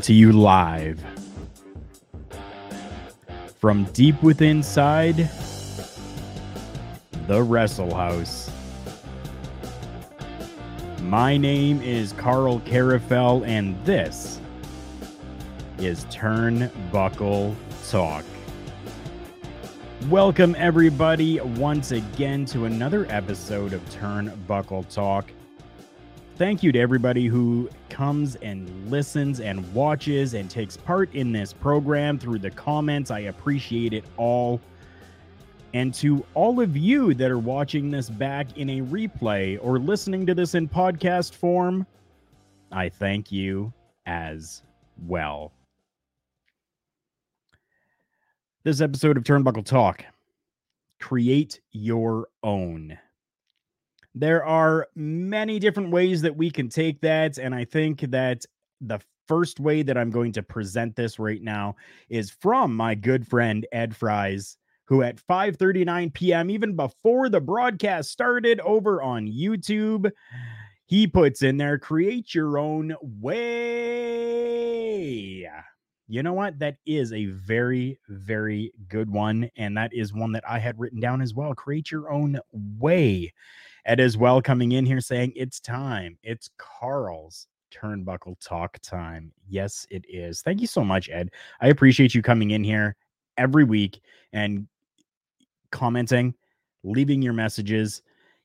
coming to you live from deep within inside the Wrestle House. My name is Karl Karufel, and this is Turnbuckle Talk. Welcome, everybody, once again to another episode of Turnbuckle Talk. Thank you to everybody who comes and listens and watches and takes part in this program through the comments. I appreciate it all. And to all of you that are watching this back in a replay or listening to this in podcast form, I thank you as well. This episode of Turnbuckle Talk create your own. There are many different ways that we can take that. And I think that the first way that I'm going to present this right now is from my good friend Ed Fries, who at 5:39 p.m., even before the broadcast started over on YouTube, he puts in there create your own way. You know what? That is a very, very good one. And that is one that I had written down as well. Create your own way. Ed as well coming in here saying it's time. It's Karl's turnbuckle talk time. Yes, it is. Thank you so much, Ed. I appreciate you coming in here every week and commenting, leaving your messages,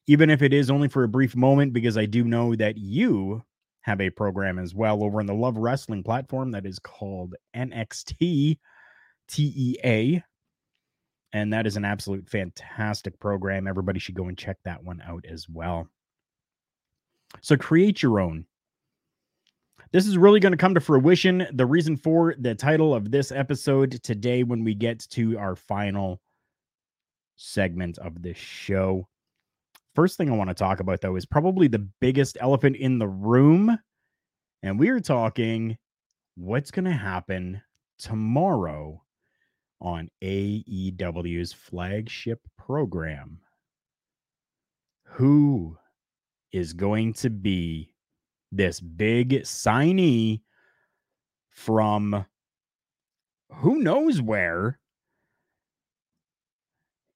even if it is only for a brief moment, because I do know that you have a program as well over on the Love Wrestling platform that is called NXT TEA and that is an absolute fantastic program. Everybody should go and check that one out as well. So create your own. This is really going to come to fruition. The reason for the title of this episode today, when we get to our final segment of this show. First thing I want to talk about, though, is probably the biggest elephant in the room. And we are talking what's going to happen tomorrow on AEW's flagship program. Who is going to be this big signee from who knows where?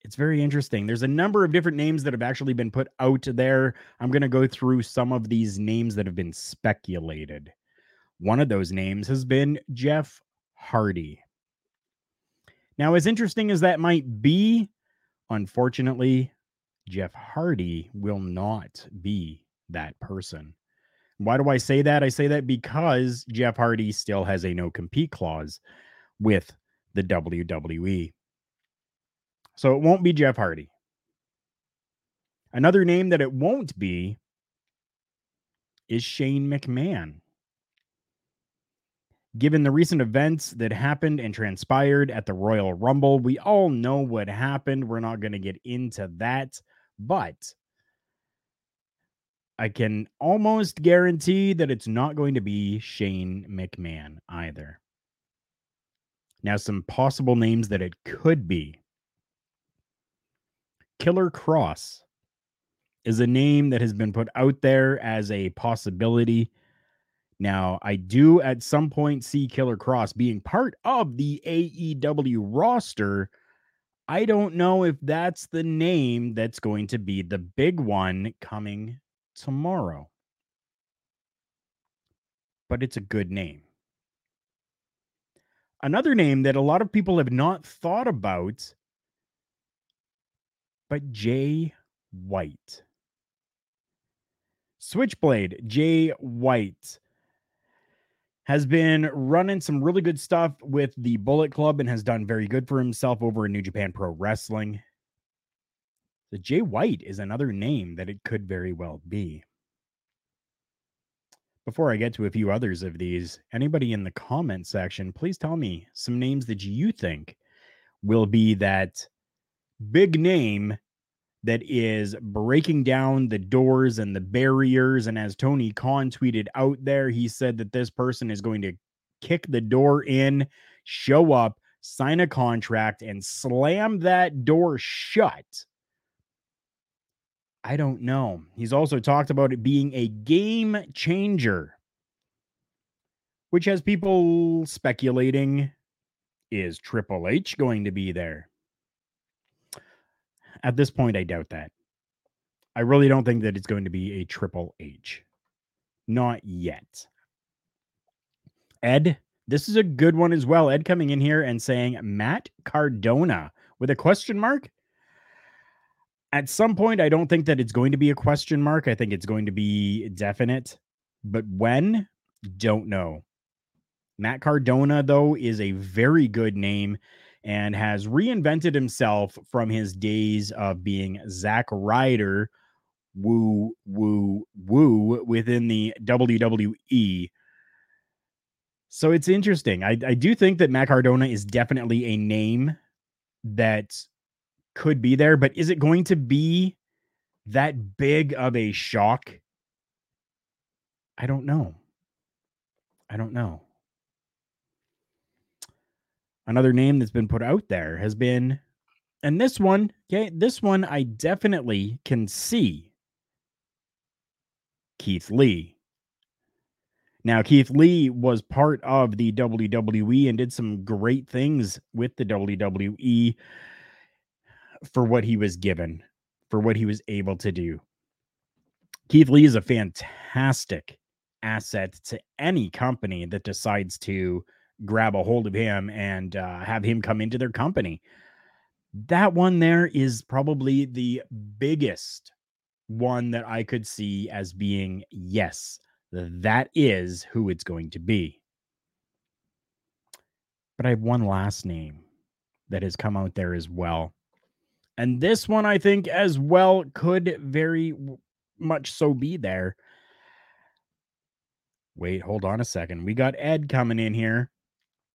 It's very interesting. There's a number of different names that have actually been put out there. I'm going to go through some of these names that have been speculated. One of those names has been Jeff Hardy. Now, as interesting as that might be, unfortunately, Jeff Hardy will not be that person. Why do I say that? I say that because Jeff Hardy still has a no compete clause with the WWE. So it won't be Jeff Hardy. Another name that it won't be is Shane McMahon given the recent events that happened and transpired at the Royal Rumble. We all know what happened. We're not going to get into that, but I can almost guarantee that it's not going to be Shane McMahon either. Now, some possible names that it could be Killer Kross is a name that has been put out there as a possibility. Now, I do at some point see Killer Kross being part of the AEW roster. I don't know if that's the name that's going to be the big one coming tomorrow. But it's a good name. Another name that a lot of people have not thought about, but Jay White. Switchblade, Jay White has been running some really good stuff with the Bullet Club and has done very good for himself over in New Japan Pro Wrestling. The Jay White is another name that it could very well be. Before I get to a few others of these, anybody in the comment section, please tell me some names that you think will be that big name that is breaking down the doors and the barriers. And as Tony Khan tweeted out there, he said that this person is going to kick the door in, show up, sign a contract, and slam that door shut. I don't know. He's also talked about it being a game changer, which has people speculating is Triple H going to be there? At this point, I doubt that. I really don't think that it's going to be a Triple H. Not yet. Ed, this is a good one as well. Ed coming in here and saying Matt Cardona with a question mark. At some point, I don't think that it's going to be a question mark. I think it's going to be definite. But when? Don't know. Matt Cardona, though, is a very good name and has reinvented himself from his days of being Zack Ryder, woo, woo, woo within the WWE. So it's interesting. I, I do think that Matt Cardona is definitely a name that could be there, but is it going to be that big of a shock? I don't know. I don't know. Another name that's been put out there has been, and this one, okay, this one I definitely can see Keith Lee. Now, Keith Lee was part of the WWE and did some great things with the WWE for what he was given, for what he was able to do. Keith Lee is a fantastic asset to any company that decides to grab a hold of him and uh, have him come into their company. That one there is probably the biggest one that I could see as being yes, that is who it's going to be. But I have one last name that has come out there as well. And this one, I think, as well, could very much so be there. Wait, hold on a second. We got Ed coming in here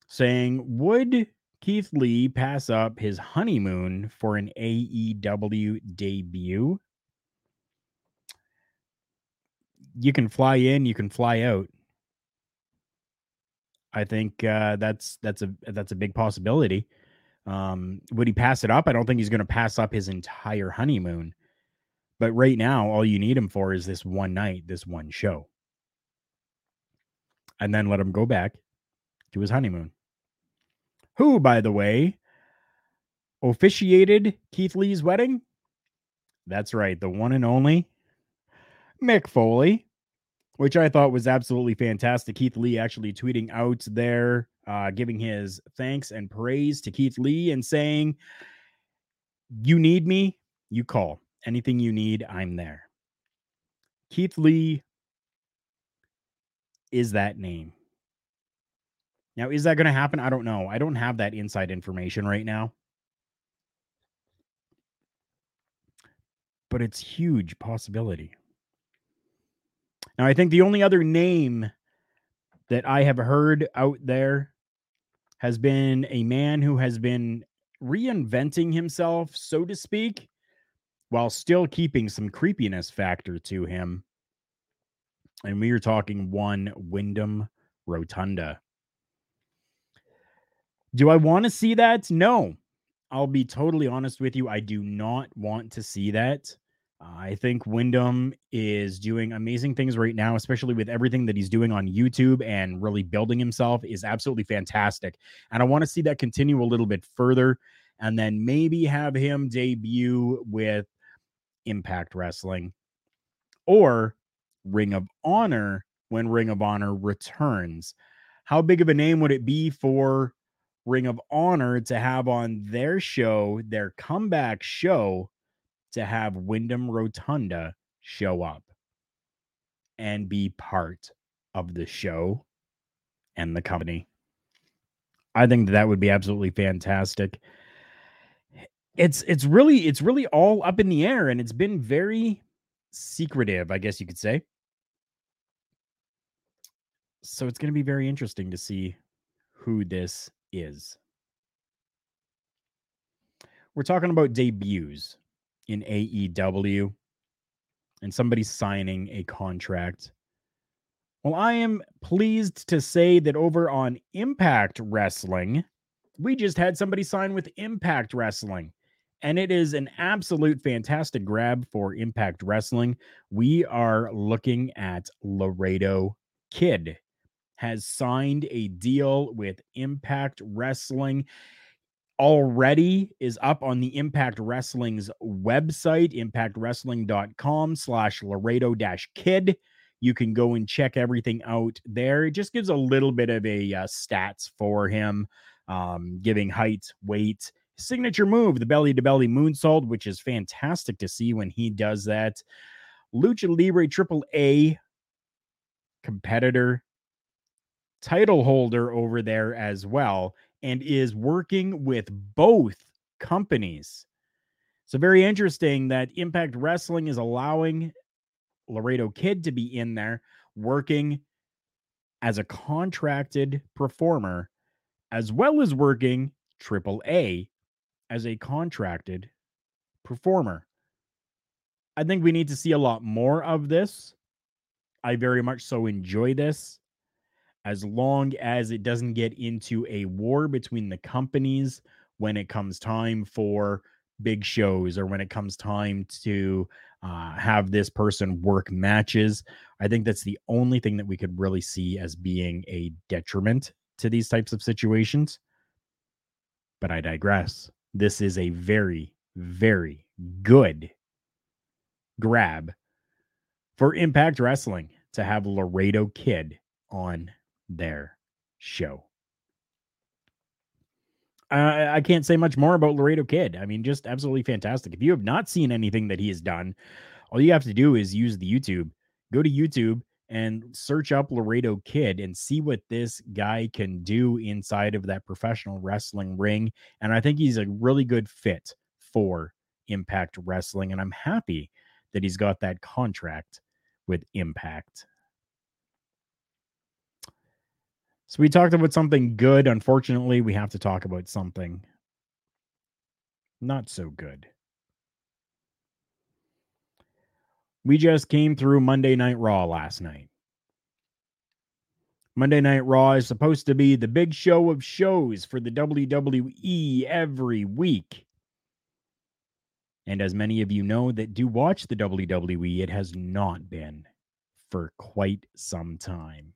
saying, Would Keith Lee pass up his honeymoon for an AEW debut? You can fly in, you can fly out. I think uh, that's that's a that's a big possibility. Um, would he pass it up? I don't think he's going to pass up his entire honeymoon. But right now, all you need him for is this one night, this one show, and then let him go back to his honeymoon who, by the way, officiated Keith Lee's wedding. That's right, the one and only Mick Foley, which I thought was absolutely fantastic. Keith Lee actually tweeting out there, uh, giving his thanks and praise to Keith Lee and saying, You need me, you call. Anything you need, I'm there. Keith Lee is that name. Now, is that going to happen? I don't know. I don't have that inside information right now. But it's huge possibility. Now, I think the only other name that I have heard out there has been a man who has been reinventing himself, so to speak, while still keeping some creepiness factor to him. And we are talking one Wyndham Rotunda. Do I want to see that? No. I'll be totally honest with you. I do not want to see that. I think Wyndham is doing amazing things right now, especially with everything that he's doing on YouTube and really building himself is absolutely fantastic. And I want to see that continue a little bit further. and then maybe have him debut with Impact Wrestling or Ring of Honor when Ring of Honor returns. How big of a name would it be for Ring of Honor to have on their show, their comeback show, to have Wyndham Rotunda show up and be part of the show and the company? I think that would be absolutely fantastic. It's it's really it's really all up in the air and it's been very secretive, I guess you could say. So it's going to be very interesting to see who this is. We're talking about debuts in AEW and somebody signing a contract. Well, I am pleased to say that over on Impact Wrestling, we just had somebody sign with Impact Wrestling. And it is an absolute fantastic grab for Impact Wrestling. We are looking at Laredo Kid has signed a deal with Impact Wrestling already is up on the Impact Wrestling's website, impactwrestling.com slash Laredo dash kid. You can go and check everything out there. It just gives a little bit of a uh, stats for him, um, giving height, weight, signature move, the belly to belly moonsault, which is fantastic to see when he does that. Lucha Libre Triple A competitor, title holder over there as well, and is working with both companies. So, very interesting that Impact Wrestling is allowing Laredo Kid to be in there working as a contracted performer, as well as working Triple A as a contracted performer. I think we need to see a lot more of this. I very much so enjoy this as long as it doesn't get into a war between the companies when it comes time for big shows or when it comes time to uh, have this person work matches. I think that's the only thing that we could really see as being a detriment to these types of situations. But I digress. This is a very, very good grab for Impact Wrestling to have Laredo Kid on their show. I can't say much more about Laredo Kid. I mean, just absolutely fantastic. If you have not seen anything that he has done, all you have to do is use the YouTube. Go to YouTube and search up Laredo Kid and see what this guy can do inside of that professional wrestling ring. And I think he's a really good fit for Impact Wrestling. And I'm happy that he's got that contract with Impact. So we talked about something good. Unfortunately, we have to talk about something not so good. We just came through Monday Night Raw last night. Monday Night Raw is supposed to be the big show of shows for the WWE every week. And as many of you know that do watch the WWE, it has not been for quite some time.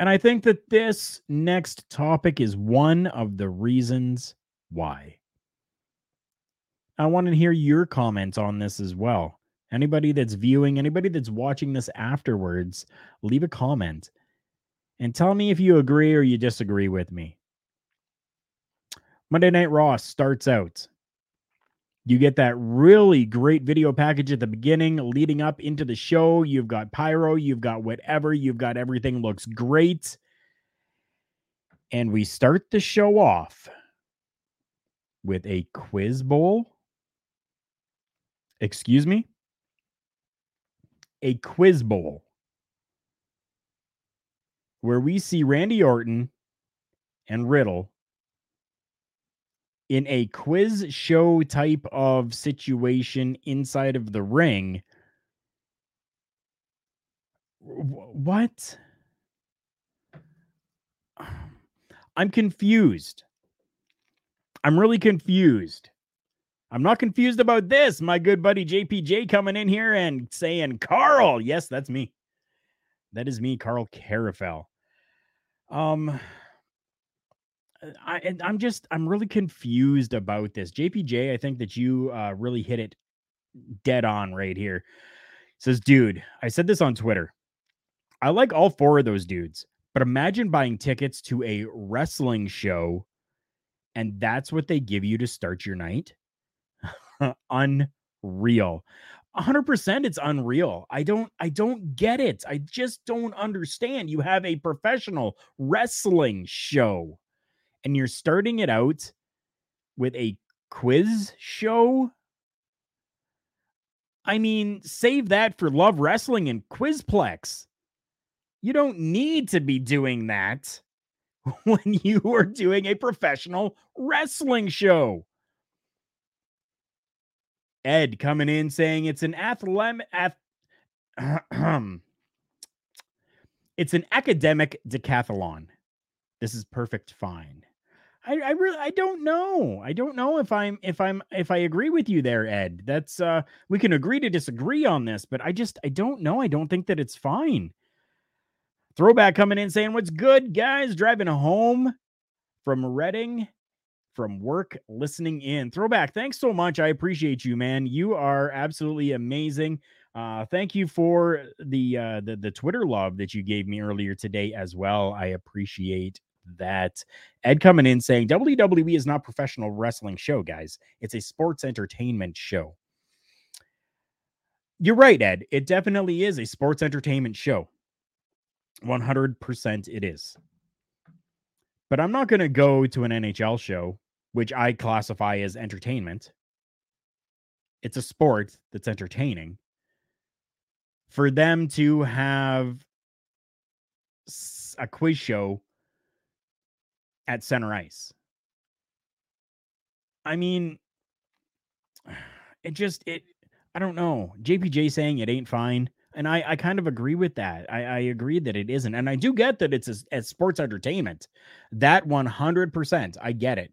And I think that this next topic is one of the reasons why. I want to hear your comments on this as well. Anybody that's viewing, anybody that's watching this afterwards, leave a comment and tell me if you agree or you disagree with me. Monday Night Raw starts out you get that really great video package at the beginning leading up into the show. You've got pyro, you've got whatever, you've got everything looks great. And we start the show off with a quiz bowl. Excuse me? A quiz bowl where we see Randy Orton and Riddle in a quiz show type of situation inside of the ring. What? I'm confused. I'm really confused. I'm not confused about this. My good buddy JPJ coming in here and saying, Karl. Yes, that's me. That is me, Karl Karufel. Um, I, I'm just I'm really confused about this. JPJ, I think that you uh, really hit it dead on right here. Says, dude, I said this on Twitter. I like all four of those dudes, but imagine buying tickets to a wrestling show and that's what they give you to start your night. Unreal. 100% it's unreal. I don't I don't get it. I just don't understand. You have a professional wrestling show and you're starting it out with a quiz show. I mean, save that for Love Wrestling and Quizplex. You don't need to be doing that when you are doing a professional wrestling show. Ed coming in saying it's an athletic, ath- it's an academic decathlon. This is perfect fine. I, I really I don't know. I don't know if I'm if I'm if I agree with you there, Ed. That's uh we can agree to disagree on this, but I just I don't know. I don't think that it's fine. Throwback coming in saying, What's good, guys? Driving home from Reading from work listening in. Throwback, thanks so much. I appreciate you, man. You are absolutely amazing. Uh, thank you for the, uh, the the Twitter love that you gave me earlier today as well. I appreciate that. Ed coming in saying WWE is not professional wrestling show, guys. It's a sports entertainment show. You're right, Ed. It definitely is a sports entertainment show. 100% it is. But I'm not going to go to an NHL show, which I classify as entertainment. It's a sport that's entertaining. For them to have a quiz show at center ice. I mean, it just it I don't know. JPJ saying it ain't fine. And I, I kind of agree with that. I, I agree that it isn't. And I do get that it's a, a sports entertainment. That 100%. I get it.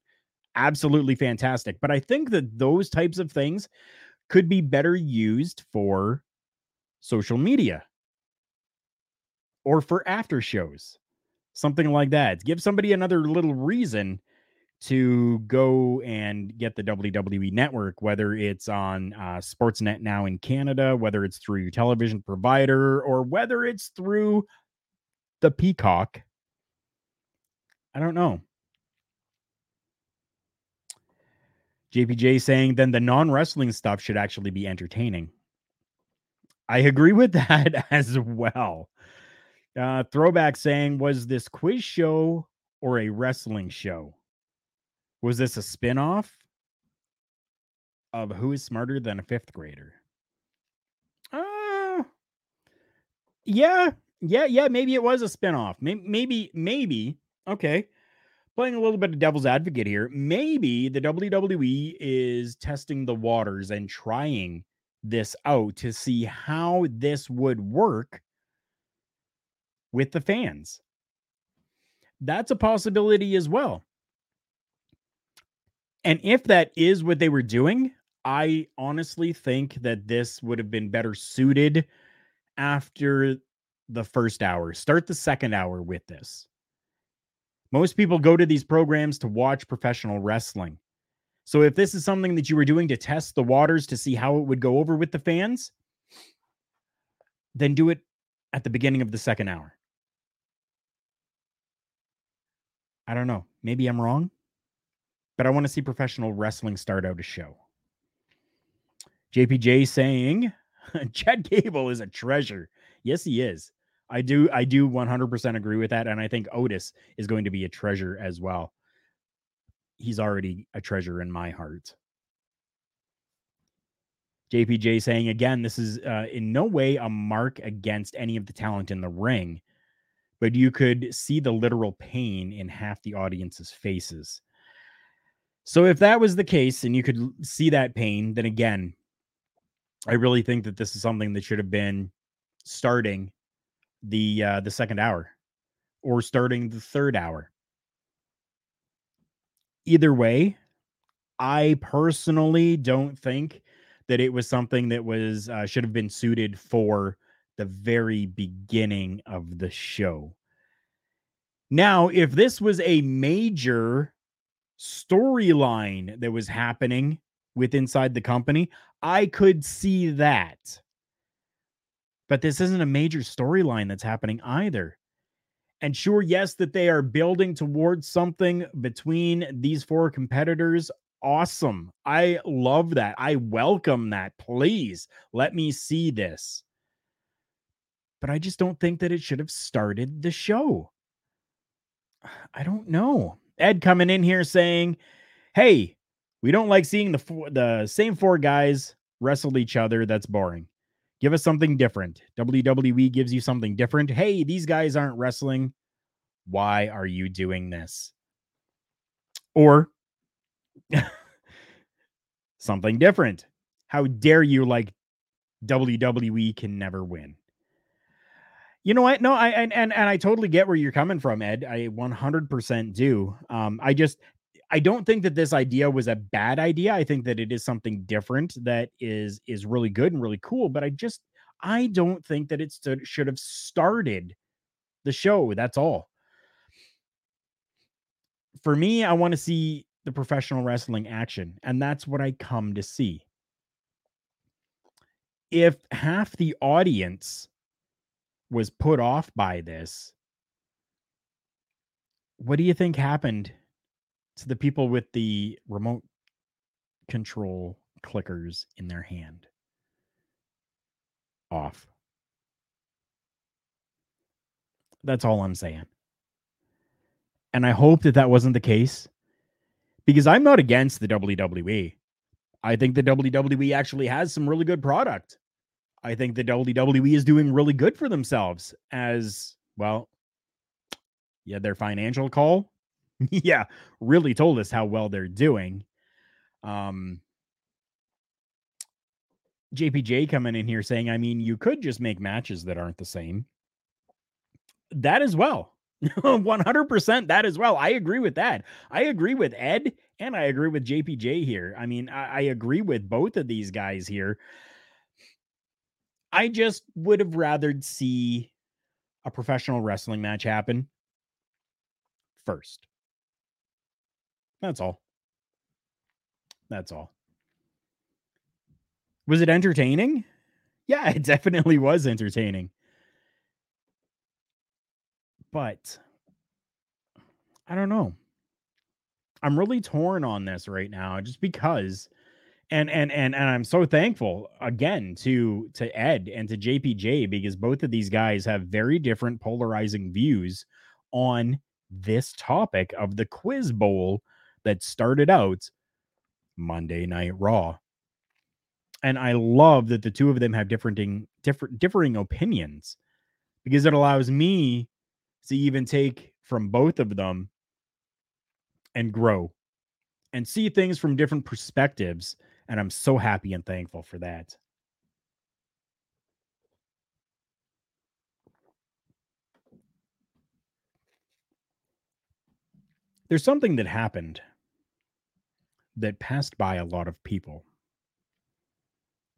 Absolutely fantastic. But I think that those types of things could be better used for social media or for after shows something like that. Give somebody another little reason to go and get the WWE network, whether it's on uh, Sportsnet now in Canada, whether it's through your television provider, or whether it's through the Peacock. I don't know. JPJ saying then the non wrestling stuff should actually be entertaining. I agree with that as well. Uh, throwback saying, was this quiz show or a wrestling show? Was this a spinoff of Who is Smarter Than a Fifth Grader? Uh, yeah, yeah, yeah. Maybe it was a spinoff. Maybe, maybe, maybe. Okay. Playing a little bit of devil's advocate here. Maybe the WWE is testing the waters and trying this out to see how this would work with the fans. That's a possibility as well. And if that is what they were doing, I honestly think that this would have been better suited after the first hour. Start the second hour with this. Most people go to these programs to watch professional wrestling. So if this is something that you were doing to test the waters to see how it would go over with the fans, then do it at the beginning of the second hour. I don't know. Maybe I'm wrong, but I want to see professional wrestling start out a show. JPJ saying Chad Gable is a treasure. Yes, he is. I do I do 100% agree with that and I think Otis is going to be a treasure as well. He's already a treasure in my heart. JPJ saying again, this is uh, in no way a mark against any of the talent in the ring but you could see the literal pain in half the audience's faces. So if that was the case and you could see that pain, then again, I really think that this is something that should have been starting the uh, the second hour or starting the third hour. Either way, I personally don't think that it was something that was uh, should have been suited for the very beginning of the show. Now, if this was a major storyline that was happening with inside the company, I could see that. But this isn't a major storyline that's happening either. And sure, yes, that they are building towards something between these four competitors. Awesome. I love that. I welcome that. Please let me see this. But I just don't think that it should have started the show. I don't know. Ed coming in here saying, "Hey, we don't like seeing the four, the same four guys wrestle each other. That's boring. Give us something different. WWE gives you something different. Hey, these guys aren't wrestling. Why are you doing this? Or something different. How dare you like WWE can never win? You know what? No, I and and, and I totally get where you're coming from, Ed. I 100% do. Um I just I don't think that this idea was a bad idea. I think that it is something different that is is really good and really cool, but I just I don't think that it stood, should have started the show. That's all. For me, I want to see the professional wrestling action, and that's what I come to see. If half the audience was put off by this, what do you think happened to the people with the remote control clickers in their hand? Off. That's all I'm saying. And I hope that that wasn't the case because I'm not against the WWE. I think the WWE actually has some really good product. I think the WWE is doing really good for themselves as well. Yeah, their financial call. yeah, really told us how well they're doing. Um JPJ coming in here saying, I mean, you could just make matches that aren't the same. That as well. 100% that as well. I agree with that. I agree with Ed and I agree with JPJ here. I mean, I, I agree with both of these guys here. I just would have rathered see a professional wrestling match happen first. That's all. That's all. Was it entertaining? Yeah, it definitely was entertaining. But I don't know. I'm really torn on this right now just because and and and and I'm so thankful again to to Ed and to JPJ because both of these guys have very different polarizing views on this topic of the quiz bowl that started out Monday Night Raw. And I love that the two of them have differing different differing opinions because it allows me to even take from both of them and grow and see things from different perspectives and I'm so happy and thankful for that. There's something that happened that passed by a lot of people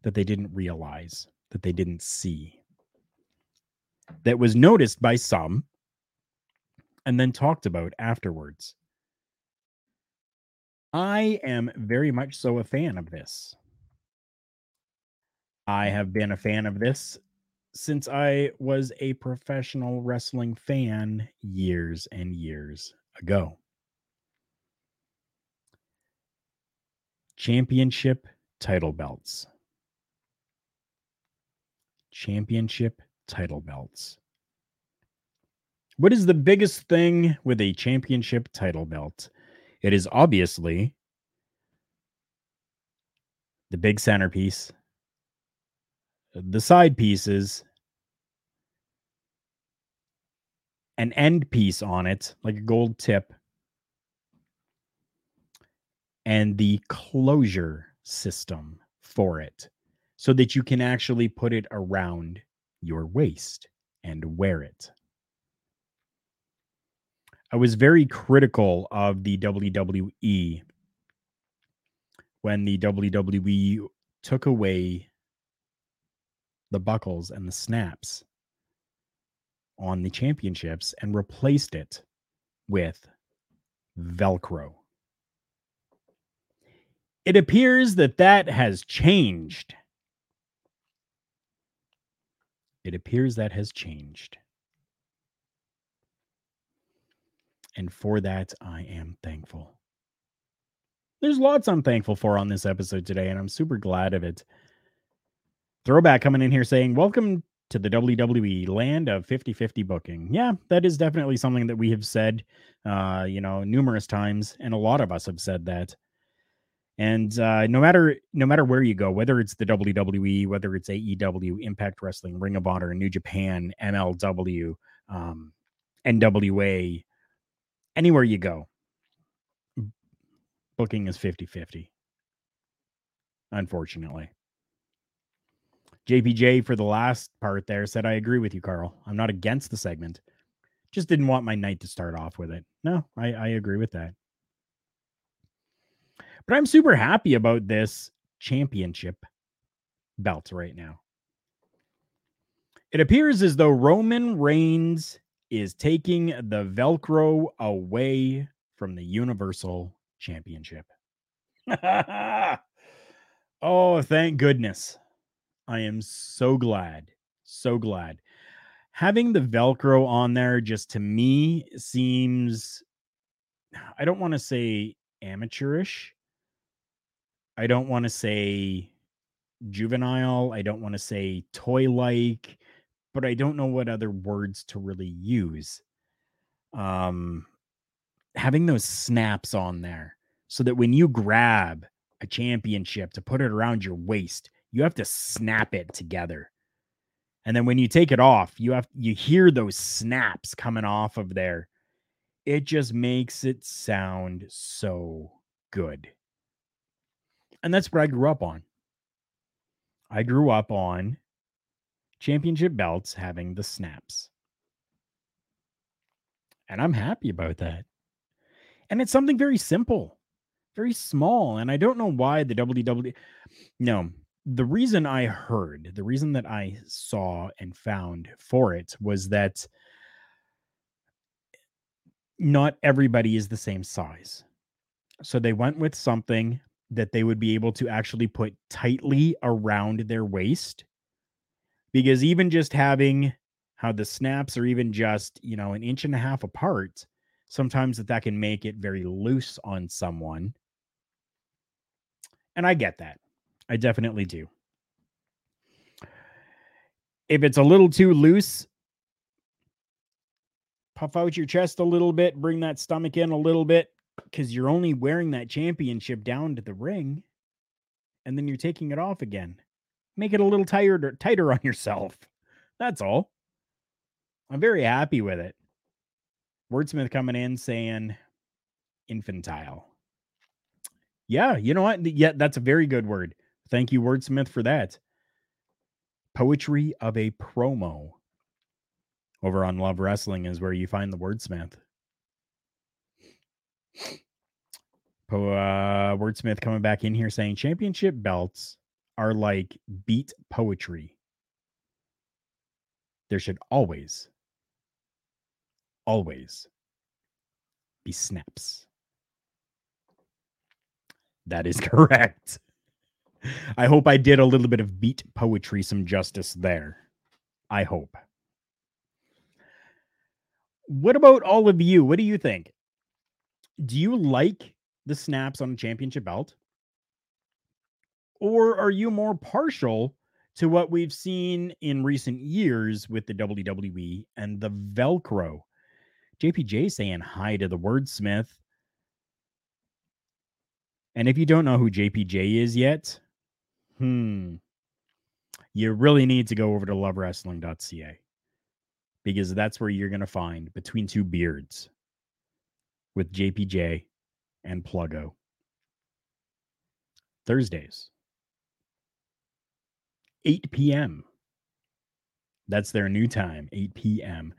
that they didn't realize, that they didn't see, that was noticed by some and then talked about afterwards. I am very much so a fan of this. I have been a fan of this since I was a professional wrestling fan years and years ago. Championship title belts. Championship title belts. What is the biggest thing with a championship title belt? It is obviously the big centerpiece, the side pieces, an end piece on it, like a gold tip, and the closure system for it so that you can actually put it around your waist and wear it. I was very critical of the WWE when the WWE took away the buckles and the snaps on the championships and replaced it with Velcro. It appears that that has changed. It appears that has changed. And for that, I am thankful. There's lots I'm thankful for on this episode today, and I'm super glad of it. Throwback coming in here saying, Welcome to the WWE land of 50 50 booking. Yeah, that is definitely something that we have said, uh, you know, numerous times, and a lot of us have said that. And uh, no matter no matter where you go, whether it's the WWE, whether it's AEW, Impact Wrestling, Ring of Honor, New Japan, MLW, um, NWA, anywhere you go, booking is 50 50. Unfortunately. JPJ for the last part there said, I agree with you, Karl. I'm not against the segment. Just didn't want my night to start off with it. No, I, I agree with that. But I'm super happy about this championship belt right now. It appears as though Roman Reigns is taking the Velcro away from the Universal Championship. oh, thank goodness. I am so glad. So glad. Having the Velcro on there just to me seems, I don't want to say amateurish. I don't want to say juvenile. I don't want to say toy like, but I don't know what other words to really use. Um, having those snaps on there so that when you grab a championship to put it around your waist, you have to snap it together. And then when you take it off, you have you hear those snaps coming off of there. It just makes it sound so good. And that's what I grew up on. I grew up on championship belts having the snaps. And I'm happy about that. And it's something very simple, very small. And I don't know why the WWE. No, the reason I heard, the reason that I saw and found for it was that not everybody is the same size. So they went with something that they would be able to actually put tightly around their waist. Because even just having how the snaps are even just, you know, an inch and a half apart, sometimes that, that can make it very loose on someone. And I get that. I definitely do. If it's a little too loose, puff out your chest a little bit, bring that stomach in a little bit, because you're only wearing that championship down to the ring, and then you're taking it off again. Make it a little tighter, tighter on yourself. That's all. I'm very happy with it. Wordsmith coming in saying infantile. Yeah, you know what? Yeah, that's a very good word. Thank you, Wordsmith, for that. Poetry of a promo over on Love Wrestling is where you find the Wordsmith. Po- uh, Wordsmith coming back in here saying championship belts are like beat poetry. There should always, always be snaps. That is correct. I hope I did a little bit of beat poetry some justice there. I hope. What about all of you? What do you think? Do you like the snaps on a championship belt? Or are you more partial to what we've seen in recent years with the WWE and the Velcro? JPJ saying hi to the wordsmith. And if you don't know who JPJ is yet, hmm, you really need to go over to lovewrestling.ca because that's where you're going to find Between Two Beards with JPJ and Pluggo. Thursdays, 8 p.m. That's their new time, 8 p.m.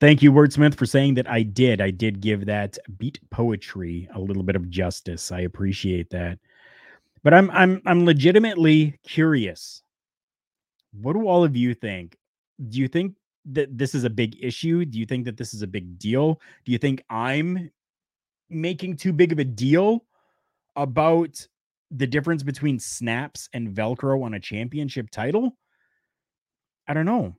Thank you, Wordsmith, for saying that I did. I did give that beat poetry a little bit of justice. I appreciate that. But I'm I'm I'm legitimately curious. What do all of you think? Do you think that this is a big issue? Do you think that this is a big deal? Do you think I'm making too big of a deal about the difference between snaps and Velcro on a championship title? I don't know.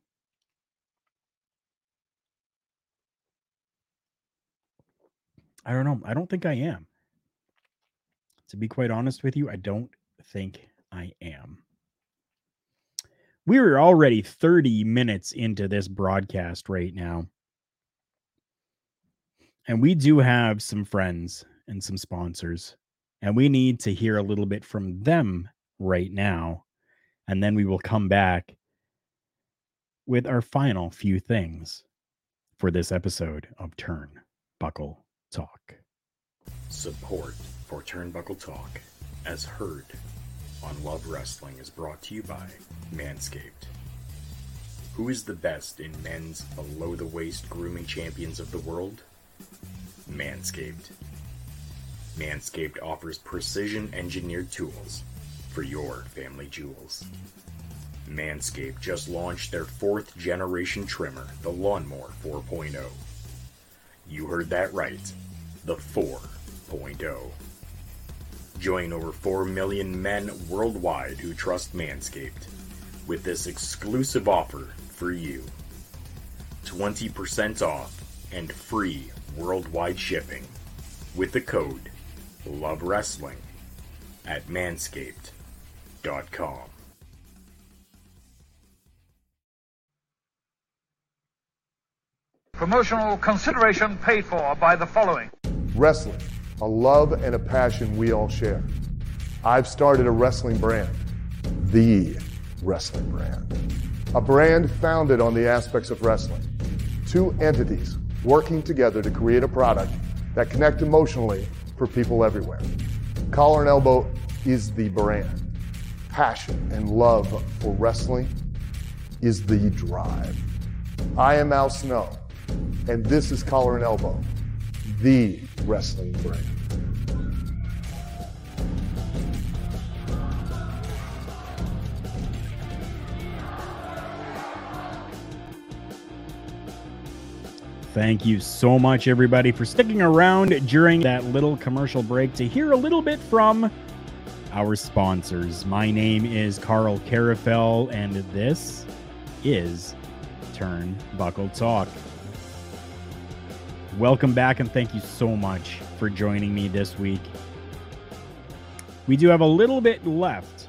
I don't know. I don't think I am. To be quite honest with you, I don't think I am. We are already 30 minutes into this broadcast right now. And we do have some friends and some sponsors, and we need to hear a little bit from them right now. And then we will come back with our final few things for this episode of Turn Buckle Talk. Support for Turnbuckle Talk, as heard on Love Wrestling, is brought to you by Manscaped. Who is the best in men's below the waist grooming champions of the world? Manscaped. Manscaped offers precision engineered tools for your family jewels. Manscaped just launched their fourth generation trimmer, the Lawnmower 4.0. You heard that right, the 4.0. Join over 4 million men worldwide who trust Manscaped with this exclusive offer for you 20% off and free worldwide shipping with the code Love Wrestling at manscaped.com. Promotional consideration paid for by the following Wrestling, a love and a passion we all share. I've started a wrestling brand, the wrestling brand. A brand founded on the aspects of wrestling. Two entities working together to create a product that connect emotionally for people everywhere. Collar and Elbow is the brand. Passion and love for wrestling is the drive. I am Al Snow, and this is Collar and Elbow, the wrestling brand. Thank you so much, everybody, for sticking around during that little commercial break to hear a little bit from our sponsors. My name is Karl Karufel, and this is Turn Buckle Talk. Welcome back, and thank you so much for joining me this week. We do have a little bit left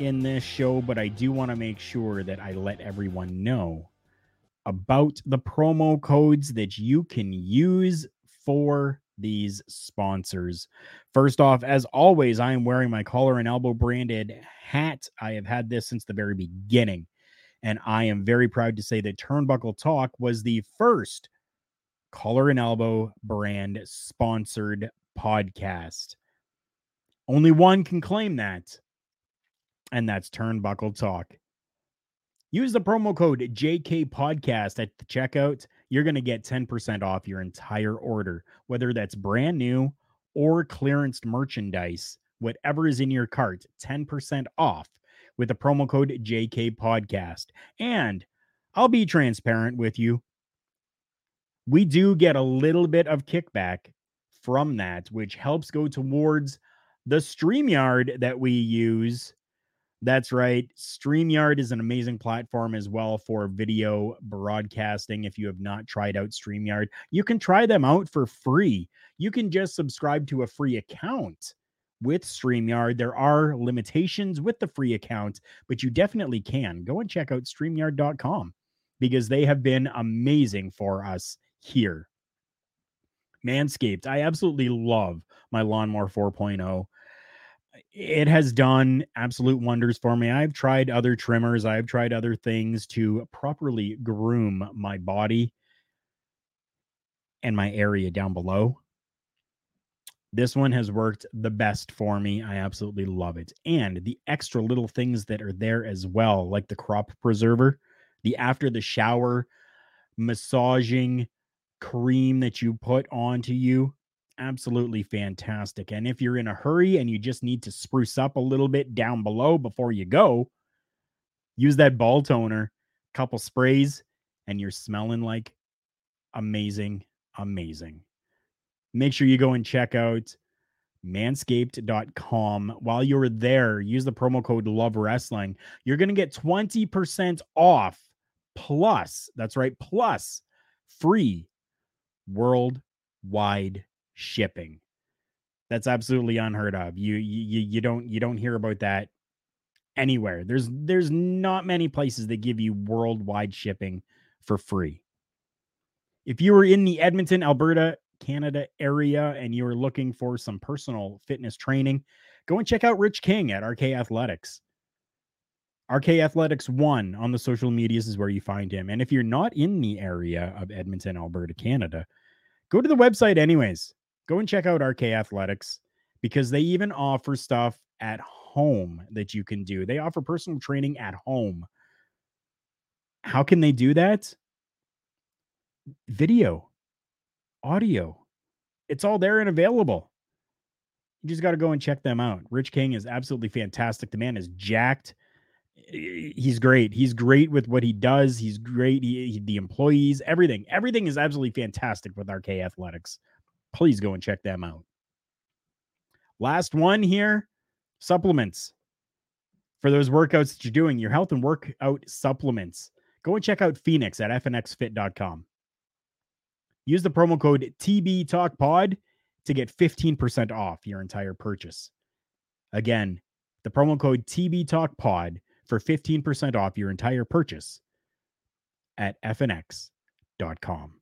in this show, but I do want to make sure that I let everyone know about the promo codes that you can use for these sponsors. First off, as always, I am wearing my collar and elbow branded hat. I have had this since the very beginning. And I am very proud to say that Turnbuckle Talk was the first collar and elbow brand sponsored podcast. Only one can claim that, and that's Turnbuckle Talk. Use the promo code JK Podcast at the checkout. You're going to get 10% off your entire order, whether that's brand new or clearance merchandise, whatever is in your cart, 10% off with the promo code JK Podcast. And I'll be transparent with you. We do get a little bit of kickback from that, which helps go towards the StreamYard that we use that's right. StreamYard is an amazing platform as well for video broadcasting. If you have not tried out StreamYard, you can try them out for free. You can just subscribe to a free account with StreamYard. There are limitations with the free account, but you definitely can. Go and check out StreamYard.com because they have been amazing for us here. Manscaped. I absolutely love my Lawnmower 4.0 it has done absolute wonders for me. I've tried other trimmers, I've tried other things to properly groom my body and my area down below. This one has worked the best for me. I absolutely love it. And the extra little things that are there as well, like the crop preserver, the after the shower massaging cream that you put onto you absolutely fantastic. And if you're in a hurry and you just need to spruce up a little bit down below before you go, use that ball toner, couple sprays, and you're smelling like amazing, amazing. Make sure you go and check out manscaped.com. While you're there, use the promo code Love Wrestling. You're going to get 20% off plus, that's right, plus free worldwide shipping. That's absolutely unheard of. You you you don't you don't hear about that anywhere. There's there's not many places that give you worldwide shipping for free. If you were in the Edmonton, Alberta, Canada area and you're looking for some personal fitness training, go and check out Rich King at RK Athletics. RK Athletics 1 on the social medias is where you find him. And if you're not in the area of Edmonton, Alberta, Canada, go to the website anyways. Go and check out RK Athletics because they even offer stuff at home that you can do. They offer personal training at home. How can they do that? Video, audio. It's all there and available. You just got to go and check them out. Rich King is absolutely fantastic. The man is jacked. He's great. He's great with what he does. He's great. He, he, the employees, everything, everything is absolutely fantastic with RK Athletics. Please go and check them out. Last one here supplements for those workouts that you're doing, your health and workout supplements. Go and check out Fenix at fnxfit.com. Use the promo code TB Talk Pod to get 15% off your entire purchase. Again, the promo code TB Talk Pod for 15% off your entire purchase at fnx.com.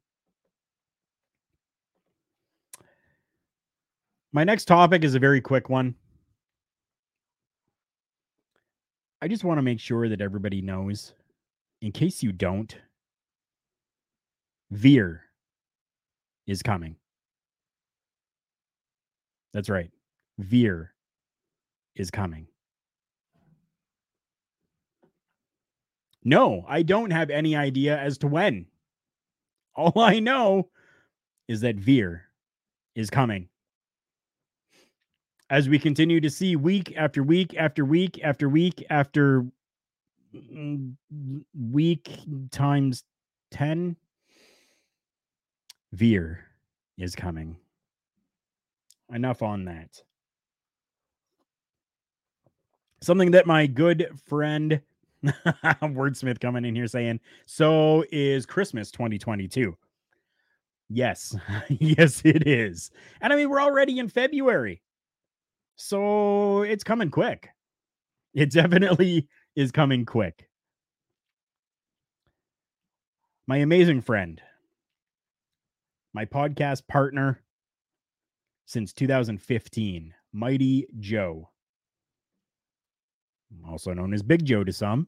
My next topic is a very quick one. I just want to make sure that everybody knows, in case you don't, Veer is coming. That's right. Veer is coming. No, I don't have any idea as to when. All I know is that Veer is coming. As we continue to see week after week after week after week after mm, week times 10 Veer is coming. Enough on that. Something that my good friend Wordsmith coming in here saying, so is Christmas 2022. Yes, yes, it is. And I mean, we're already in February. So it's coming quick. It definitely is coming quick. My amazing friend, my podcast partner since 2015, Mighty Joe, also known as Big Joe to some,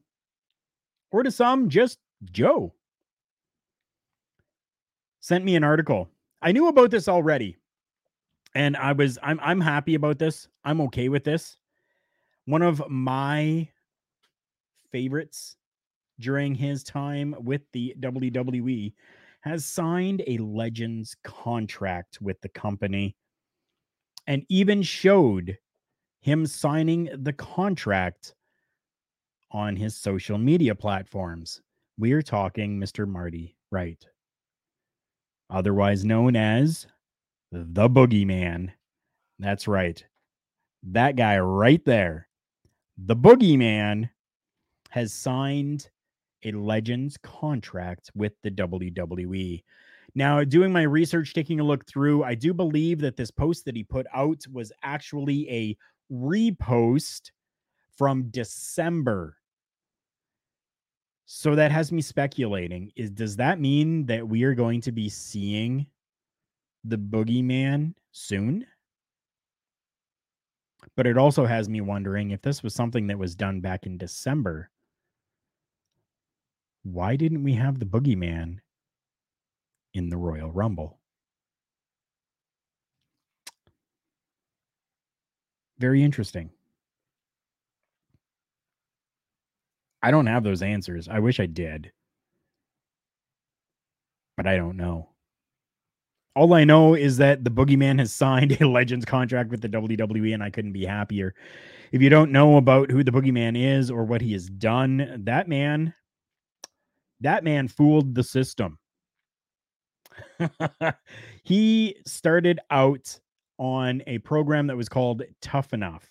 or to some, just Joe, sent me an article. I knew about this already, and I was I'm I'm happy about this. I'm okay with this. One of my favorites during his time with the WWE has signed a Legends contract with the company and even showed him signing the contract on his social media platforms. We're talking Mr. Marty Wright, otherwise known as the Boogeyman. That's right. That guy right there, the Boogeyman, has signed a Legends contract with the WWE. Now, doing my research, taking a look through, I do believe that this post that he put out was actually a repost from December. So that has me speculating. Is does that mean that we are going to be seeing the boogeyman soon? But it also has me wondering if this was something that was done back in December why didn't we have the boogeyman in the Royal Rumble? Very interesting. I don't have those answers. I wish I did. But I don't know. All I know is that the Boogeyman has signed a Legends contract with the WWE, and I couldn't be happier. If you don't know about who the Boogeyman is or what he has done, that man That man fooled the system. he started out on a program that was called Tough Enough.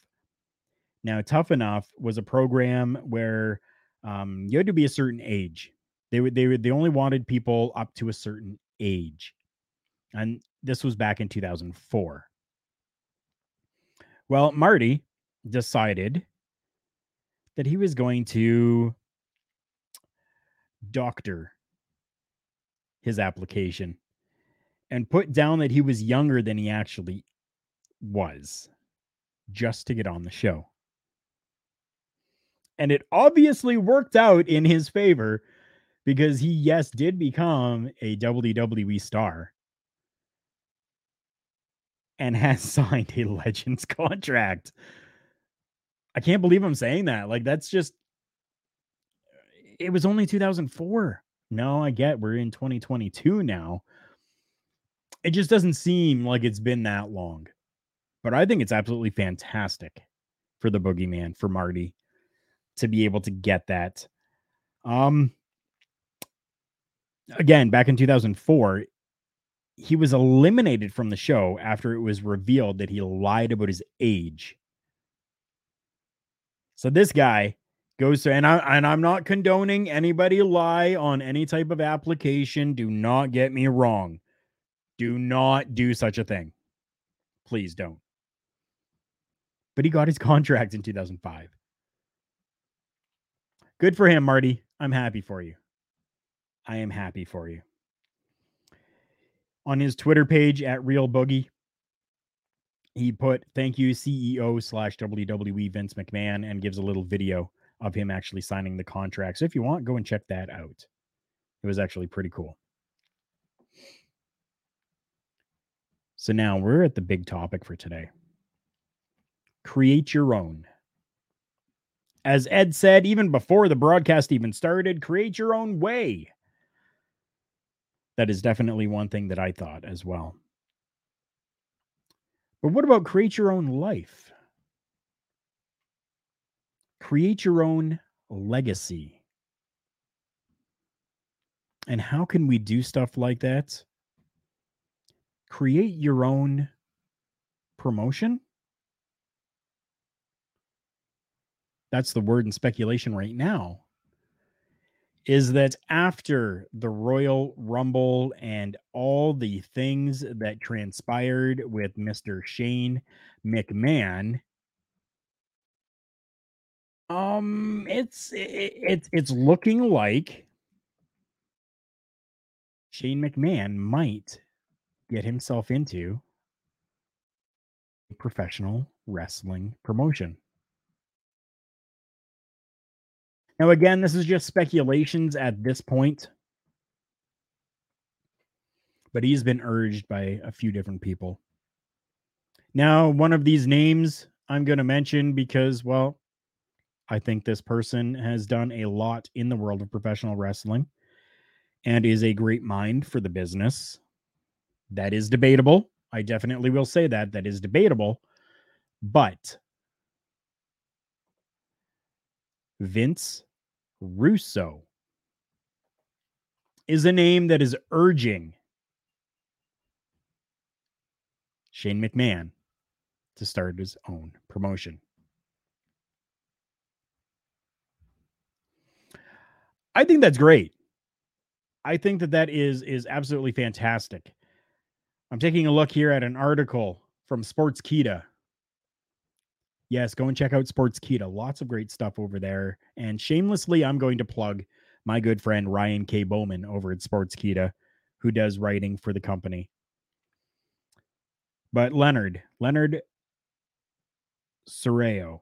Now, Tough Enough was a program where um, you had to be a certain age. They would they would they only wanted people up to a certain age, and this was back in 2004. Well, Marty decided that he was going to doctor his application and put down that he was younger than he actually was just to get on the show. And it obviously worked out in his favor because he, yes, did become a WWE star and has signed a Legends contract. I can't believe I'm saying that. Like, that's just, it was only 2004. No, I get we're in 2022 now. It just doesn't seem like it's been that long. But I think it's absolutely fantastic for the boogeyman, for Marty to be able to get that. Um, again, back in 2004, he was eliminated from the show after it was revealed that he lied about his age. So this guy goes to and I and I'm not condoning anybody lie on any type of application. Do not get me wrong. Do not do such a thing. Please don't. But he got his contract in 2005. Good for him, Marty. I'm happy for you. I am happy for you. On his Twitter page at Real Boogie, he put thank you CEO slash WWE Vince McMahon and gives a little video of him actually signing the contract. So if you want, go and check that out. It was actually pretty cool. So now we're at the big topic for today. Create your own. As Ed said, even before the broadcast even started, create your own way. That is definitely one thing that I thought as well. But what about create your own life? Create your own legacy. And how can we do stuff like that? Create your own promotion. That's the word in speculation right now. Is that after the Royal Rumble and all the things that transpired with Mr. Shane McMahon, um, it's it's it's looking like Shane McMahon might get himself into a professional wrestling promotion. Now, again, this is just speculations at this point, but he's been urged by a few different people. Now, one of these names I'm going to mention because, well, I think this person has done a lot in the world of professional wrestling and is a great mind for the business. That is debatable. I definitely will say that. That is debatable. But Vince Russo is a name that is urging Shane McMahon to start his own promotion. I think that's great. I think that that is is absolutely fantastic. I'm taking a look here at an article from Sports Sportskeeda. Yes, go and check out Sports Sportskeeda. Lots of great stuff over there. And shamelessly, I'm going to plug my good friend Ryan K. Bowman over at Sports Sportskeeda, who does writing for the company. But Leonard, Leonard Soreo,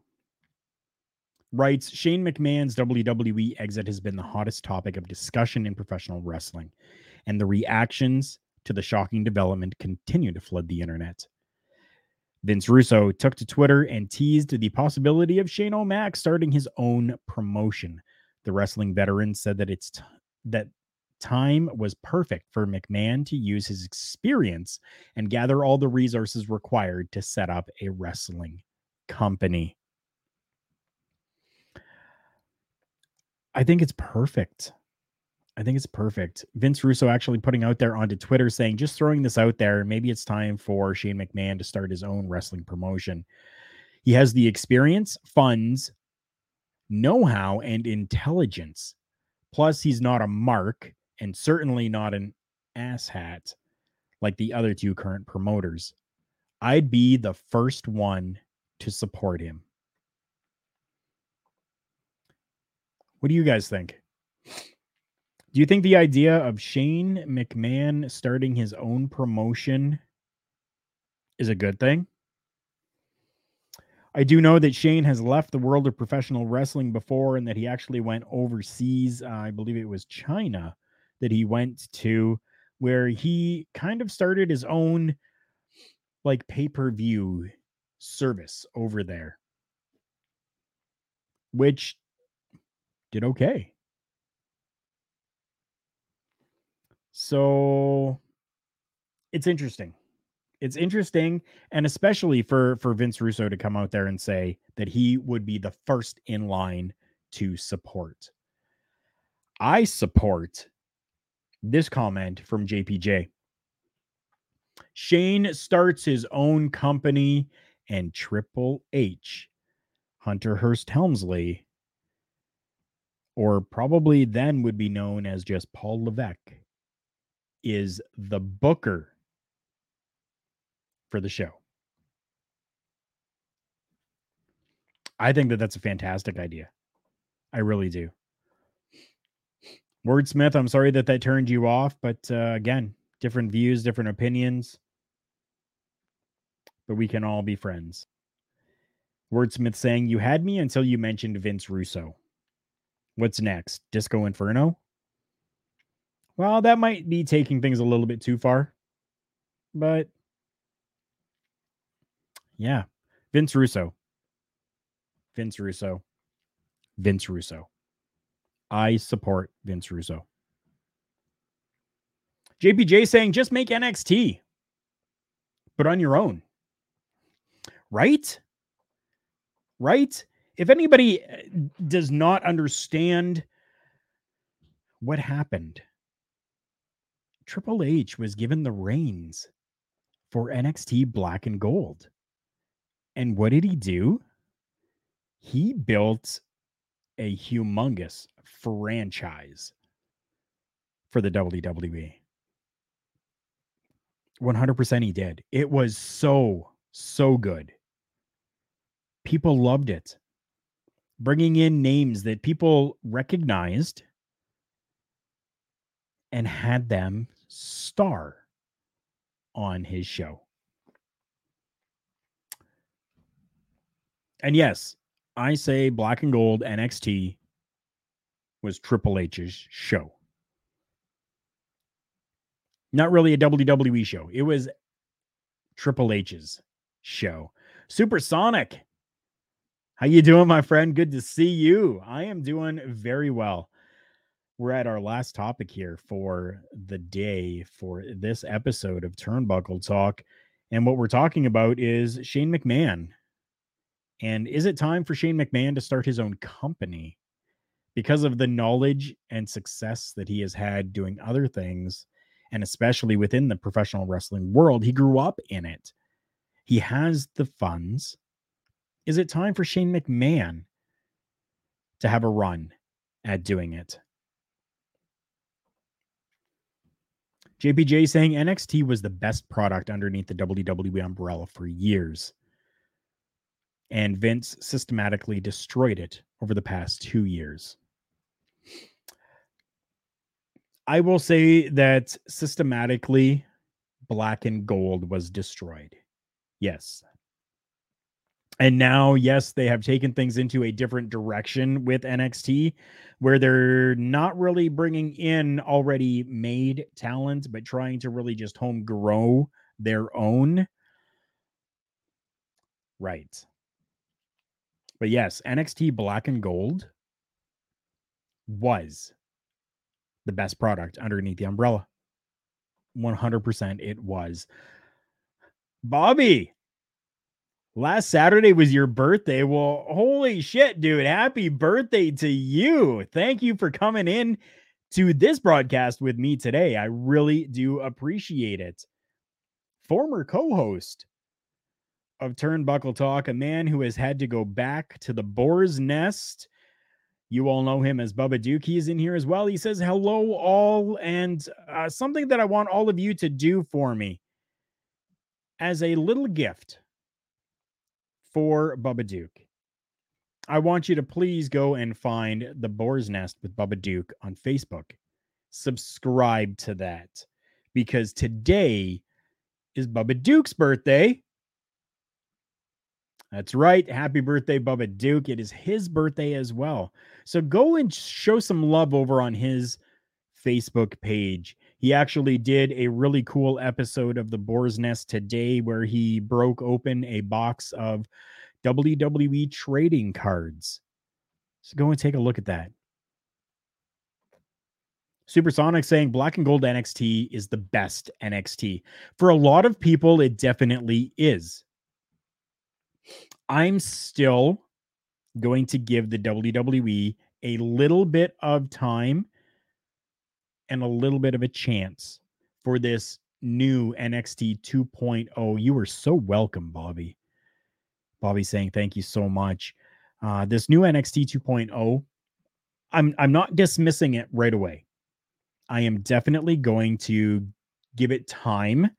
writes Shane McMahon's WWE exit has been the hottest topic of discussion in professional wrestling, and the reactions to the shocking development continue to flood the internet. Vince Russo took to Twitter and teased the possibility of Shane O'Mac starting his own promotion. The wrestling veteran said that it's t- that time was perfect for McMahon to use his experience and gather all the resources required to set up a wrestling company. I think it's perfect. I think it's perfect. Vince Russo actually putting out there onto Twitter saying, just throwing this out there, maybe it's time for Shane McMahon to start his own wrestling promotion. He has the experience, funds, know how, and intelligence. Plus, he's not a mark and certainly not an asshat like the other two current promoters. I'd be the first one to support him. What do you guys think? Do you think the idea of Shane McMahon starting his own promotion is a good thing? I do know that Shane has left the world of professional wrestling before and that he actually went overseas. Uh, I believe it was China that he went to, where he kind of started his own like pay per view service over there, which did okay. So it's interesting. It's interesting, and especially for for Vince Russo to come out there and say that he would be the first in line to support. I support this comment from JPJ. Shane starts his own company, and Triple H, Hunter Hearst Helmsley, or probably then would be known as just Paul Levesque, is the booker for the show. I think that that's a fantastic idea. I really do. Wordsmith, I'm sorry that that turned you off, but uh, again, different views, different opinions, but we can all be friends. Wordsmith saying, You had me until you mentioned Vince Russo. What's next? Disco Inferno? Well, that might be taking things a little bit too far, but yeah, Vince Russo. Vince Russo. Vince Russo. I support Vince Russo. JPJ saying just make NXT, but on your own. Right? Right? If anybody uh, does not understand what happened, Triple H was given the reins for NXT Black and Gold. And what did he do? He built a humongous franchise for the WWE. 100% he did. It was so, so good. People loved it. Bringing in names that people recognized and had them star on his show. And yes, I say Black and Gold NXT was Triple H's show. Not really a WWE show. It was Triple H's show. Supersonic. How you doing, my friend? Good to see you. I am doing very well. We're at our last topic here for the day for this episode of Turnbuckle Talk. And what we're talking about is Shane McMahon. And is it time for Shane McMahon to start his own company? because of the knowledge and success that he has had doing other things, and especially within the professional wrestling world, he grew up in it. He has the funds. Is it time for Shane McMahon to have a run at doing it? JPJ saying NXT was the best product underneath the WWE umbrella for years. And Vince systematically destroyed it over the past two years. I will say that systematically, black and gold was destroyed. Yes. And now, yes, they have taken things into a different direction with NXT, where they're not really bringing in already made talent, but trying to really just home grow their own. Right. But yes, NXT Black and Gold was the best product underneath the umbrella. 100% it was. Bobby, last Saturday was your birthday. Well, holy shit, dude. Happy birthday to you. Thank you for coming in to this broadcast with me today. I really do appreciate it. Former co host of Turnbuckle Talk, a man who has had to go back to the boar's nest. You all know him as Bubba Duke. He's in here as well. He says, Hello, all, and uh, something that I want all of you to do for me as a little gift for Bubba Duke. I want you to please go and find the Boar's Nest with Bubba Duke on Facebook. Subscribe to that because today is Bubba Duke's birthday. That's right. Happy birthday, Bubba Duke. It is his birthday as well. So go and show some love over on his Facebook page. He actually did a really cool episode of the Boar's Nest today where he broke open a box of WWE trading cards. So go and take a look at that. Supersonic saying black and gold NXT is the best NXT. For a lot of people, it definitely is. I'm still going to give the WWE a little bit of time and a little bit of a chance for this new NXT 2.0. You are so welcome, Bobby. Bobby saying thank you so much. Uh, this new NXT 2.0, I'm I'm not dismissing it right away. I am definitely going to give it time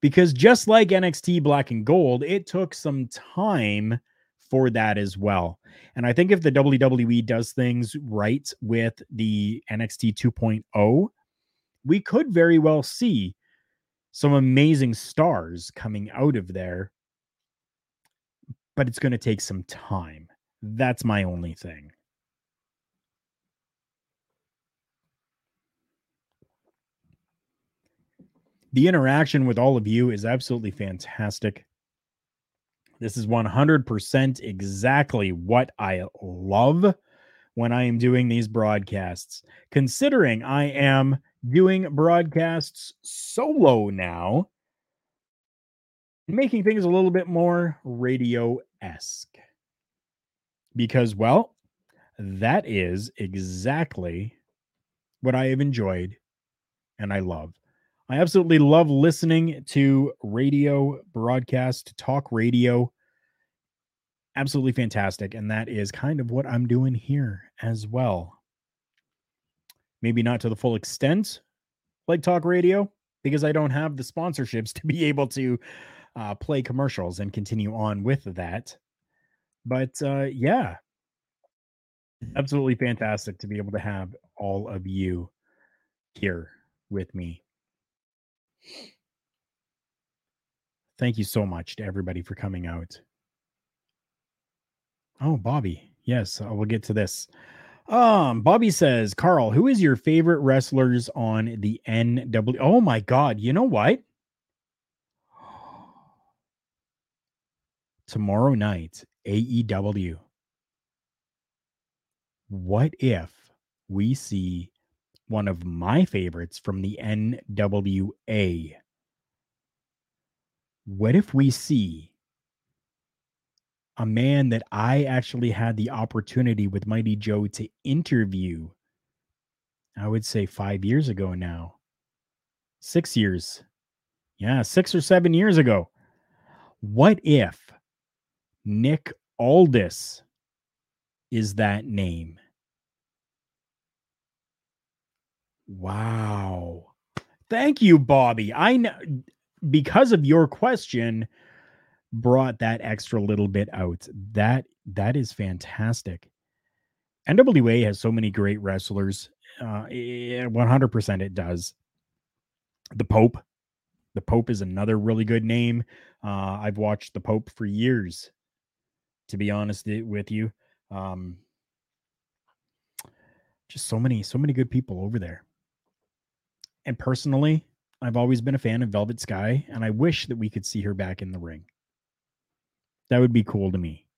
because just like NXT Black and Gold, it took some time for that as well. And I think if the WWE does things right with the NXT 2.0, we could very well see some amazing stars coming out of there but it's going to take some time. That's my only thing. The interaction with all of you is absolutely fantastic. This is 100% exactly what I love when I am doing these broadcasts. Considering I am doing broadcasts solo now, making things a little bit more radio esque. Because, well, that is exactly what I have enjoyed and I love. I absolutely love listening to radio broadcast, talk radio. Absolutely fantastic. And that is kind of what I'm doing here as well. Maybe not to the full extent like talk radio, because I don't have the sponsorships to be able to uh, play commercials and continue on with that. But uh, yeah, absolutely fantastic to be able to have all of you here with me. Thank you so much to everybody for coming out. Oh, Bobby. Yes, I will get to this. Um, Bobby says, Karl, who is your favorite wrestlers on the NW? Oh my God. You know what? tomorrow night, AEW. What if we see one of my favorites from the NWA? What if we see a man that I actually had the opportunity with Mighty Joe to interview? I would say five years ago now, six years. Yeah, six or seven years ago. What if Nick Aldis is that name. Wow. Thank you, Bobby. I know because of your question brought that extra little bit out. That that is fantastic. NWA has so many great wrestlers. Uh, 100% it does. The Pope. The Pope is another really good name. Uh, I've watched The Pope for years to be honest with you. Um, just so many, so many good people over there. And personally, I've always been a fan of Velvet Sky, and I wish that we could see her back in the ring. That would be cool to me.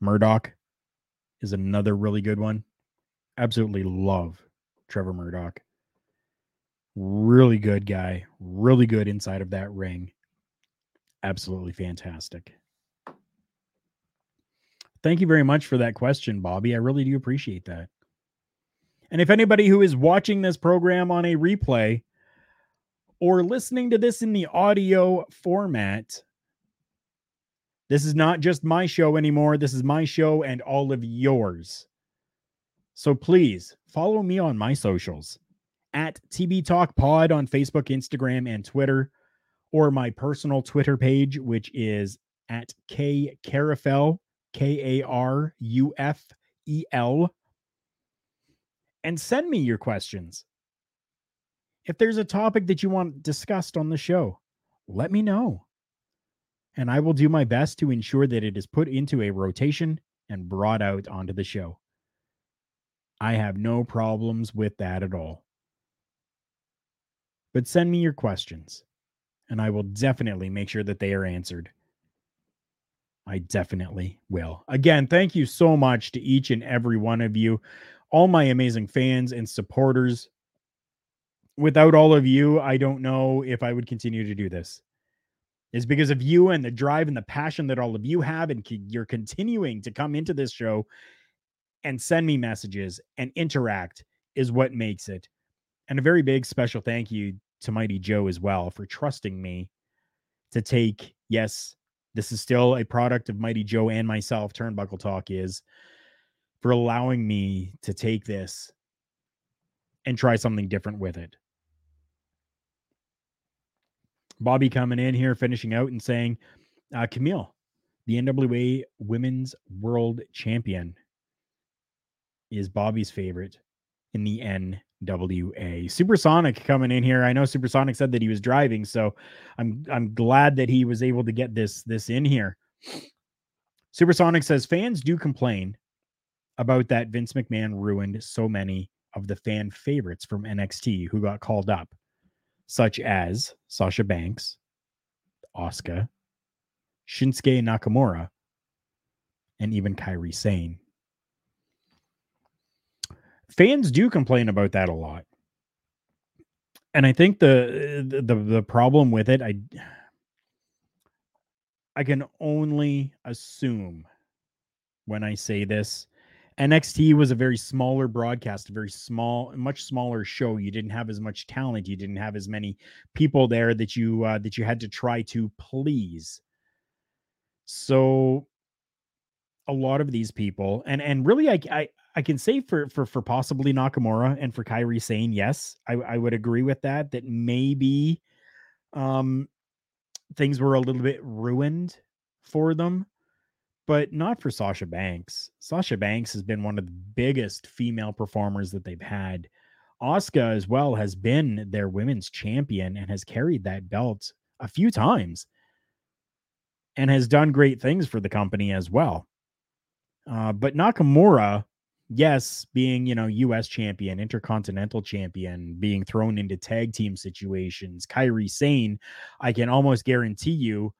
Murdoch is another really good one. Absolutely love Trevor Murdoch. Really good guy, really good inside of that ring absolutely fantastic. Thank you very much for that question, Bobby. I really do appreciate that. And if anybody who is watching this program on a replay or listening to this in the audio format, this is not just my show anymore. This is my show and all of yours. So please follow me on my socials at TB Talk Pod on Facebook, Instagram, and Twitter, or my personal Twitter page, which is at K Karufel, K A R U F E L. And send me your questions. If there's a topic that you want discussed on the show, let me know and I will do my best to ensure that it is put into a rotation and brought out onto the show. I have no problems with that at all. But send me your questions, and I will definitely make sure that they are answered. I definitely will. Again, thank you so much to each and every one of you, all my amazing fans and supporters. Without all of you, I don't know if I would continue to do this is because of you and the drive and the passion that all of you have. And you're continuing to come into this show and send me messages and interact is what makes it. And a very big special thank you to Mighty Joe as well for trusting me to take, yes, this is still a product of Mighty Joe and myself, Turnbuckle Talk is for allowing me to take this and try something different with it. Bobby coming in here, finishing out and saying, uh, Camille, the NWA Women's World Champion, is Bobby's favorite in the NWA. Supersonic coming in here. I know Supersonic said that he was driving, so I'm I'm glad that he was able to get this this in here. Supersonic says fans do complain about that Vince McMahon ruined so many of the fan favorites from NXT who got called up such as Sasha Banks, Asuka, Shinsuke Nakamura, and even Kairi Sane. Fans do complain about that a lot. And I think the the the problem with it, I I can only assume when I say this NXT was a very smaller broadcast, a very small, much smaller show. You didn't have as much talent. You didn't have as many people there that you uh, that you had to try to please. So, a lot of these people, and and really, I I, I can say for for for possibly Nakamura and for Kairi Sane yes, I, I would agree with that. That maybe, um, things were a little bit ruined for them but not for Sasha Banks. Sasha Banks has been one of the biggest female performers that they've had. Asuka as well has been their women's champion and has carried that belt a few times and has done great things for the company as well. Uh, but Nakamura, yes, being, you know, US champion, intercontinental champion, being thrown into tag team situations, Kairi Sane, I can almost guarantee you,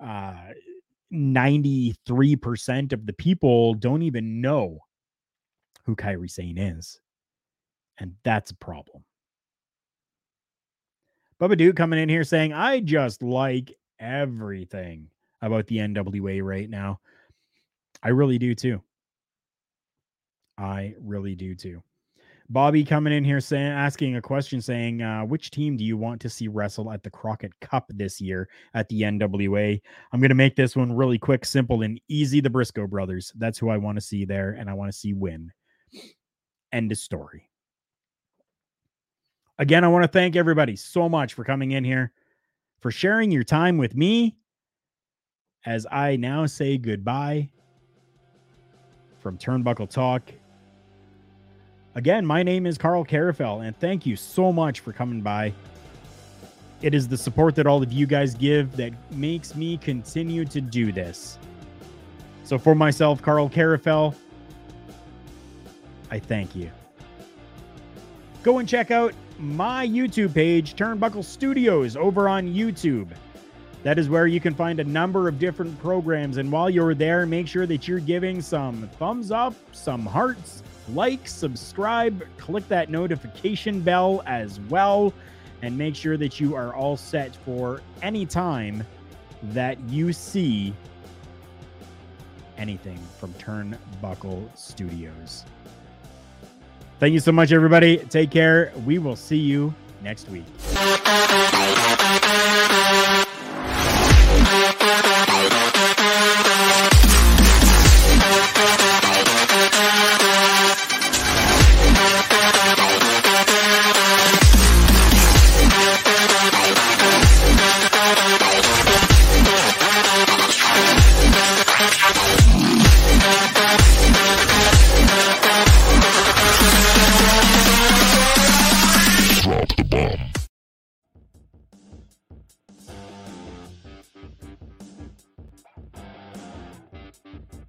uh, 93% of the people don't even know who Kairi Sane is. And that's a problem. Bubba Duke coming in here saying, I just like everything about the NWA right now. I really do too. I really do too. Bobby coming in here saying, asking a question, saying, uh, which team do you want to see wrestle at the Crockett Cup this year at the NWA? I'm going to make this one really quick, simple, and easy. The Briscoe brothers. That's who I want to see there, and I want to see win. End of story. Again, I want to thank everybody so much for coming in here, for sharing your time with me as I now say goodbye from Turnbuckle Talk Again, my name is Karl Karufel, and thank you so much for coming by. It is the support that all of you guys give that makes me continue to do this. So, for myself, Karl Karufel, I thank you. Go and check out my YouTube page, Turnbuckle Studios, over on YouTube. That is where you can find a number of different programs. And while you're there, make sure that you're giving some thumbs up, some hearts, like, subscribe, click that notification bell as well, and make sure that you are all set for any time that you see anything from Turnbuckle Studios. Thank you so much, everybody. Take care. We will see you next week.